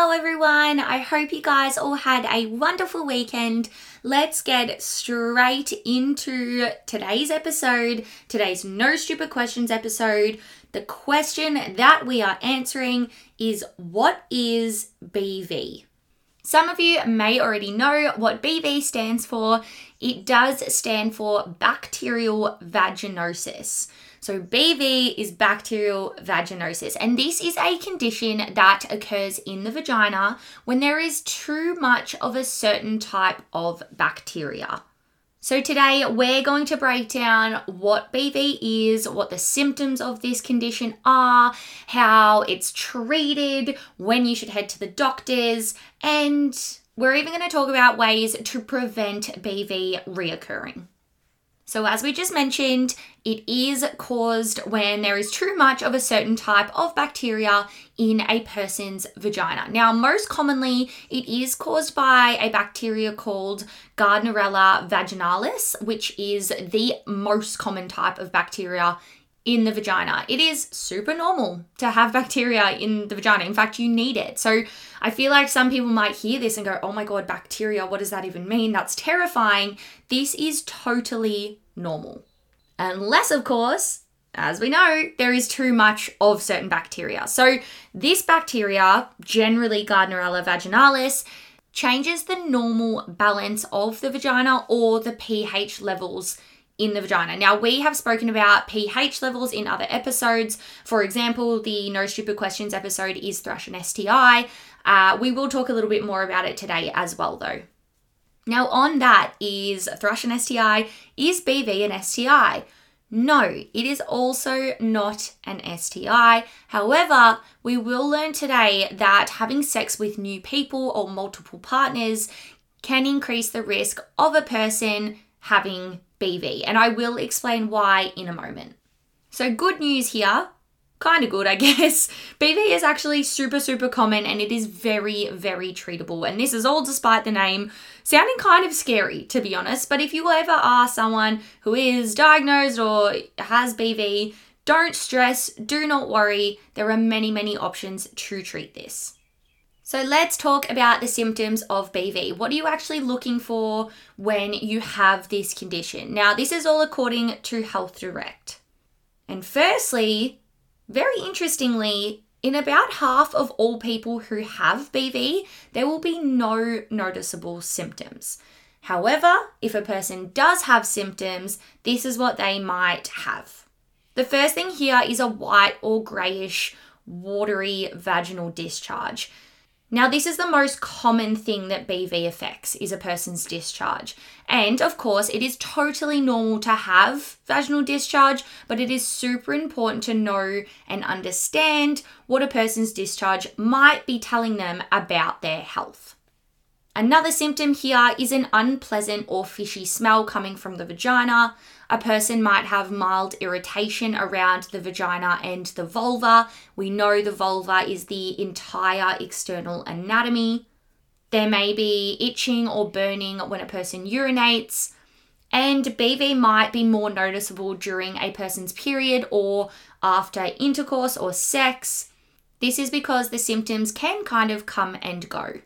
Hello, everyone. I hope you guys all had a wonderful weekend. Let's get straight into today's episode, today's No Stupid Questions episode. The question that we are answering is What is BV? Some of you may already know what BV stands for. It does stand for bacterial vaginosis. So, BV is bacterial vaginosis, and this is a condition that occurs in the vagina when there is too much of a certain type of bacteria. So, today we're going to break down what BV is, what the symptoms of this condition are, how it's treated, when you should head to the doctors, and we're even going to talk about ways to prevent BV reoccurring. So, as we just mentioned, it is caused when there is too much of a certain type of bacteria in a person's vagina. Now, most commonly, it is caused by a bacteria called Gardnerella vaginalis, which is the most common type of bacteria in the vagina. It is super normal to have bacteria in the vagina. In fact, you need it. So I feel like some people might hear this and go, oh my God, bacteria, what does that even mean? That's terrifying. This is totally normal. Unless, of course, as we know, there is too much of certain bacteria. So this bacteria, generally Gardnerella vaginalis, changes the normal balance of the vagina or the pH levels in the vagina. Now, we have spoken about pH levels in other episodes. For example, the No Stupid Questions episode is thrush and STI. Uh, we will talk a little bit more about it today as well, though. Now, on that is thrush and STI. Is BV an STI? No, it is also not an STI. However, we will learn today that having sex with new people or multiple partners can increase the risk of a person having BV, and I will explain why in a moment. So, good news here, kind of good, I guess. BV is actually super, super common and it is very, very treatable. And this is all despite the name sounding kind of scary, to be honest. But if you ever are someone who is diagnosed or has BV, don't stress, do not worry. There are many, many options to treat this. So let's talk about the symptoms of BV. What are you actually looking for when you have this condition? Now, this is all according to Health Direct. And firstly, very interestingly, in about half of all people who have BV, there will be no noticeable symptoms. However, if a person does have symptoms, this is what they might have. The first thing here is a white or greyish, watery vaginal discharge. Now, this is the most common thing that BV affects is a person's discharge. And of course, it is totally normal to have vaginal discharge, but it is super important to know and understand what a person's discharge might be telling them about their health. Another symptom here is an unpleasant or fishy smell coming from the vagina. A person might have mild irritation around the vagina and the vulva. We know the vulva is the entire external anatomy. There may be itching or burning when a person urinates. And BV might be more noticeable during a person's period or after intercourse or sex. This is because the symptoms can kind of come and go.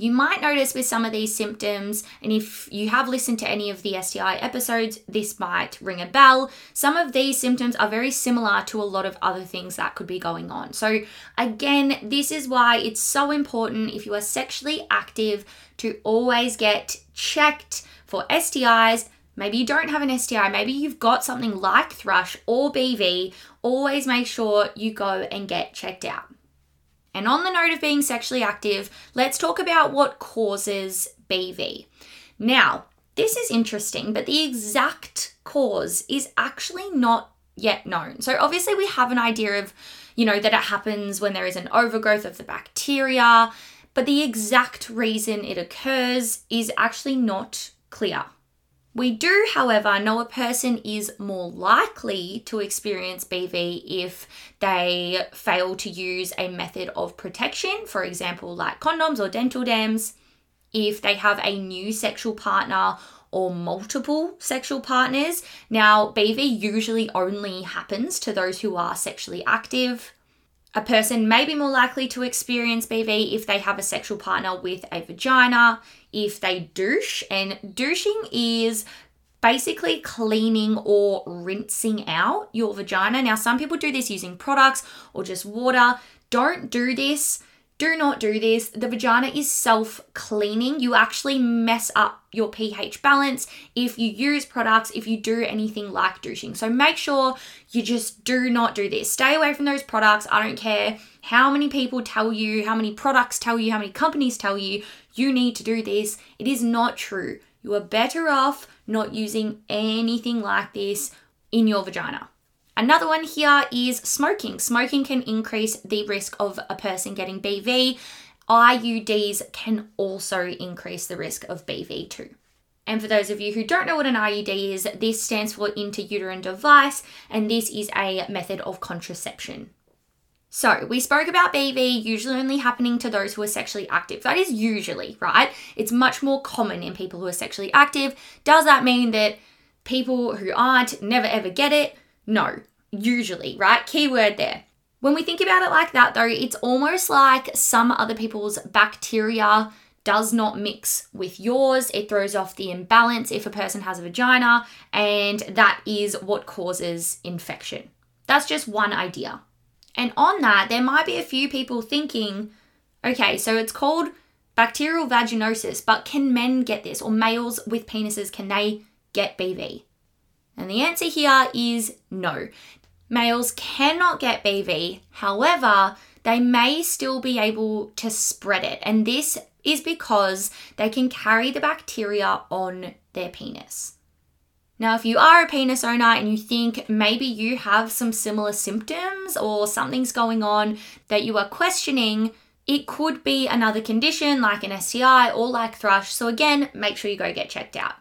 You might notice with some of these symptoms, and if you have listened to any of the STI episodes, this might ring a bell. Some of these symptoms are very similar to a lot of other things that could be going on. So, again, this is why it's so important if you are sexually active to always get checked for STIs. Maybe you don't have an STI, maybe you've got something like thrush or BV. Always make sure you go and get checked out. And on the note of being sexually active, let's talk about what causes BV. Now, this is interesting, but the exact cause is actually not yet known. So obviously we have an idea of, you know, that it happens when there is an overgrowth of the bacteria, but the exact reason it occurs is actually not clear. We do, however, know a person is more likely to experience BV if they fail to use a method of protection, for example, like condoms or dental dams, if they have a new sexual partner or multiple sexual partners. Now, BV usually only happens to those who are sexually active. A person may be more likely to experience BV if they have a sexual partner with a vagina, if they douche, and douching is basically cleaning or rinsing out your vagina. Now, some people do this using products or just water. Don't do this do not do this. The vagina is self cleaning. You actually mess up your pH balance if you use products, if you do anything like douching. So make sure you just do not do this. Stay away from those products. I don't care how many people tell you, how many products tell you, how many companies tell you you need to do this. It is not true. You are better off not using anything like this in your vagina. Another one here is smoking. Smoking can increase the risk of a person getting BV. IUDs can also increase the risk of BV too. And for those of you who don't know what an IUD is, this stands for intrauterine device, and this is a method of contraception. So, we spoke about BV usually only happening to those who are sexually active. That is usually, right? It's much more common in people who are sexually active. Does that mean that people who aren't never ever get it? No, usually, right? Keyword there. When we think about it like that, though, it's almost like some other people's bacteria does not mix with yours. It throws off the imbalance if a person has a vagina, and that is what causes infection. That's just one idea. And on that, there might be a few people thinking, okay, so it's called bacterial vaginosis, but can men get this? Or males with penises, can they get BV? And the answer here is no. Males cannot get BV, however, they may still be able to spread it. And this is because they can carry the bacteria on their penis. Now, if you are a penis owner and you think maybe you have some similar symptoms or something's going on that you are questioning, it could be another condition like an STI or like thrush. So, again, make sure you go get checked out.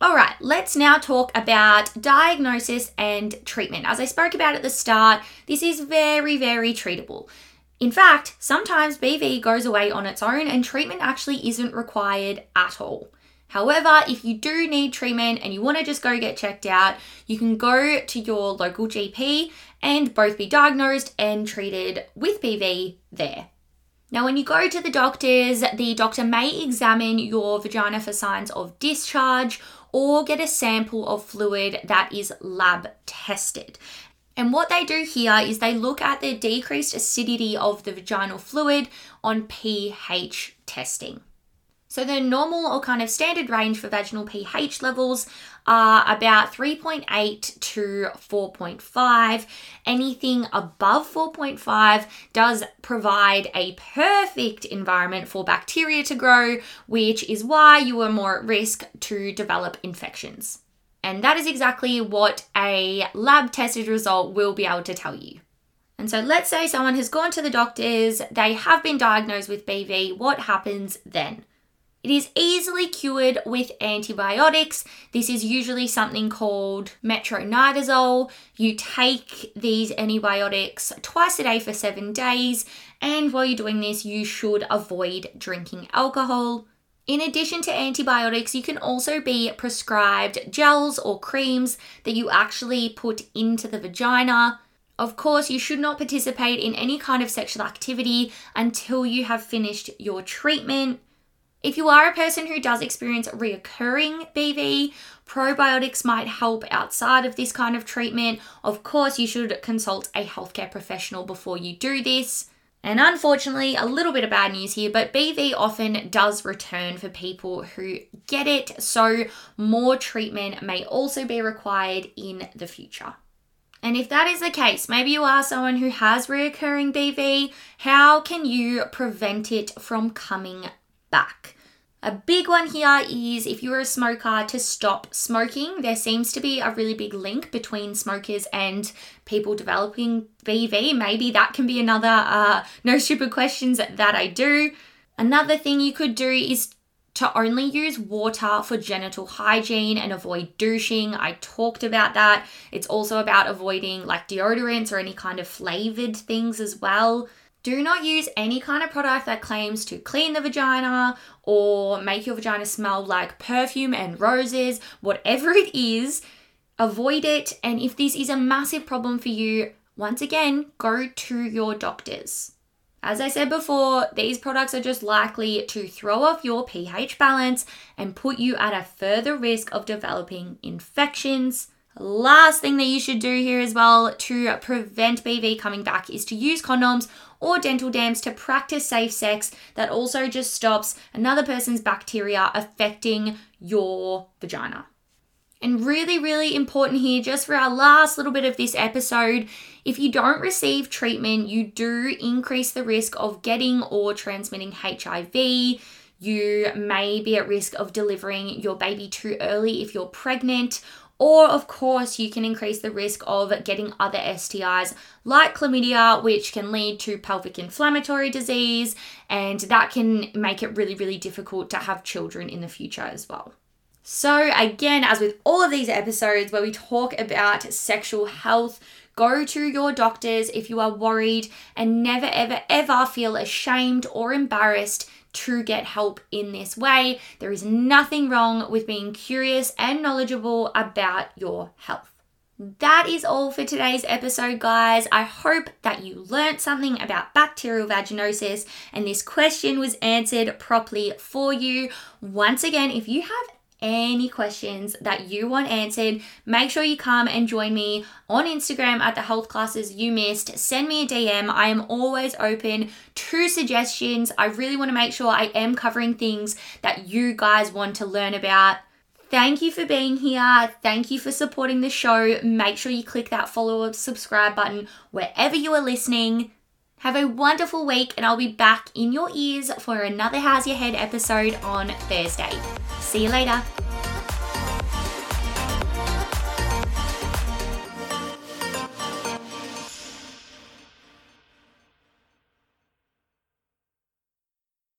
All right, let's now talk about diagnosis and treatment. As I spoke about at the start, this is very, very treatable. In fact, sometimes BV goes away on its own and treatment actually isn't required at all. However, if you do need treatment and you want to just go get checked out, you can go to your local GP and both be diagnosed and treated with BV there. Now, when you go to the doctors, the doctor may examine your vagina for signs of discharge or get a sample of fluid that is lab tested. And what they do here is they look at the decreased acidity of the vaginal fluid on pH testing. So the normal or kind of standard range for vaginal pH levels are about 3.8 to 4.5. Anything above 4.5 does provide a perfect environment for bacteria to grow, which is why you are more at risk to develop infections. And that is exactly what a lab tested result will be able to tell you. And so let's say someone has gone to the doctors, they have been diagnosed with BV, what happens then? It is easily cured with antibiotics. This is usually something called metronidazole. You take these antibiotics twice a day for seven days, and while you're doing this, you should avoid drinking alcohol. In addition to antibiotics, you can also be prescribed gels or creams that you actually put into the vagina. Of course, you should not participate in any kind of sexual activity until you have finished your treatment. If you are a person who does experience reoccurring BV, probiotics might help outside of this kind of treatment. Of course, you should consult a healthcare professional before you do this. And unfortunately, a little bit of bad news here, but BV often does return for people who get it, so more treatment may also be required in the future. And if that is the case, maybe you are someone who has reoccurring BV, how can you prevent it from coming back. A big one here is if you're a smoker to stop smoking. There seems to be a really big link between smokers and people developing BV. Maybe that can be another uh, no stupid questions that I do. Another thing you could do is to only use water for genital hygiene and avoid douching. I talked about that. It's also about avoiding like deodorants or any kind of flavored things as well. Do not use any kind of product that claims to clean the vagina or make your vagina smell like perfume and roses, whatever it is. Avoid it. And if this is a massive problem for you, once again, go to your doctors. As I said before, these products are just likely to throw off your pH balance and put you at a further risk of developing infections, Last thing that you should do here as well to prevent BV coming back is to use condoms or dental dams to practice safe sex. That also just stops another person's bacteria affecting your vagina. And really, really important here, just for our last little bit of this episode, if you don't receive treatment, you do increase the risk of getting or transmitting HIV. You may be at risk of delivering your baby too early if you're pregnant, or, of course, you can increase the risk of getting other STIs like chlamydia, which can lead to pelvic inflammatory disease, and that can make it really, really difficult to have children in the future as well. So, again, as with all of these episodes where we talk about sexual health, go to your doctors if you are worried and never, ever, ever feel ashamed or embarrassed to get help in this way. There is nothing wrong with being curious and knowledgeable about your health. That is all for today's episode, guys. I hope that you learned something about bacterial vaginosis and this question was answered properly for you. Once again, if you have any questions that you want answered, make sure you come and join me on Instagram at the health classes you missed. Send me a DM. I am always open to suggestions. I really want to make sure I am covering things that you guys want to learn about. Thank you for being here. Thank you for supporting the show. Make sure you click that follow or subscribe button wherever you are listening. Have a wonderful week, and I'll be back in your ears for another How's Your Head episode on Thursday. See you later.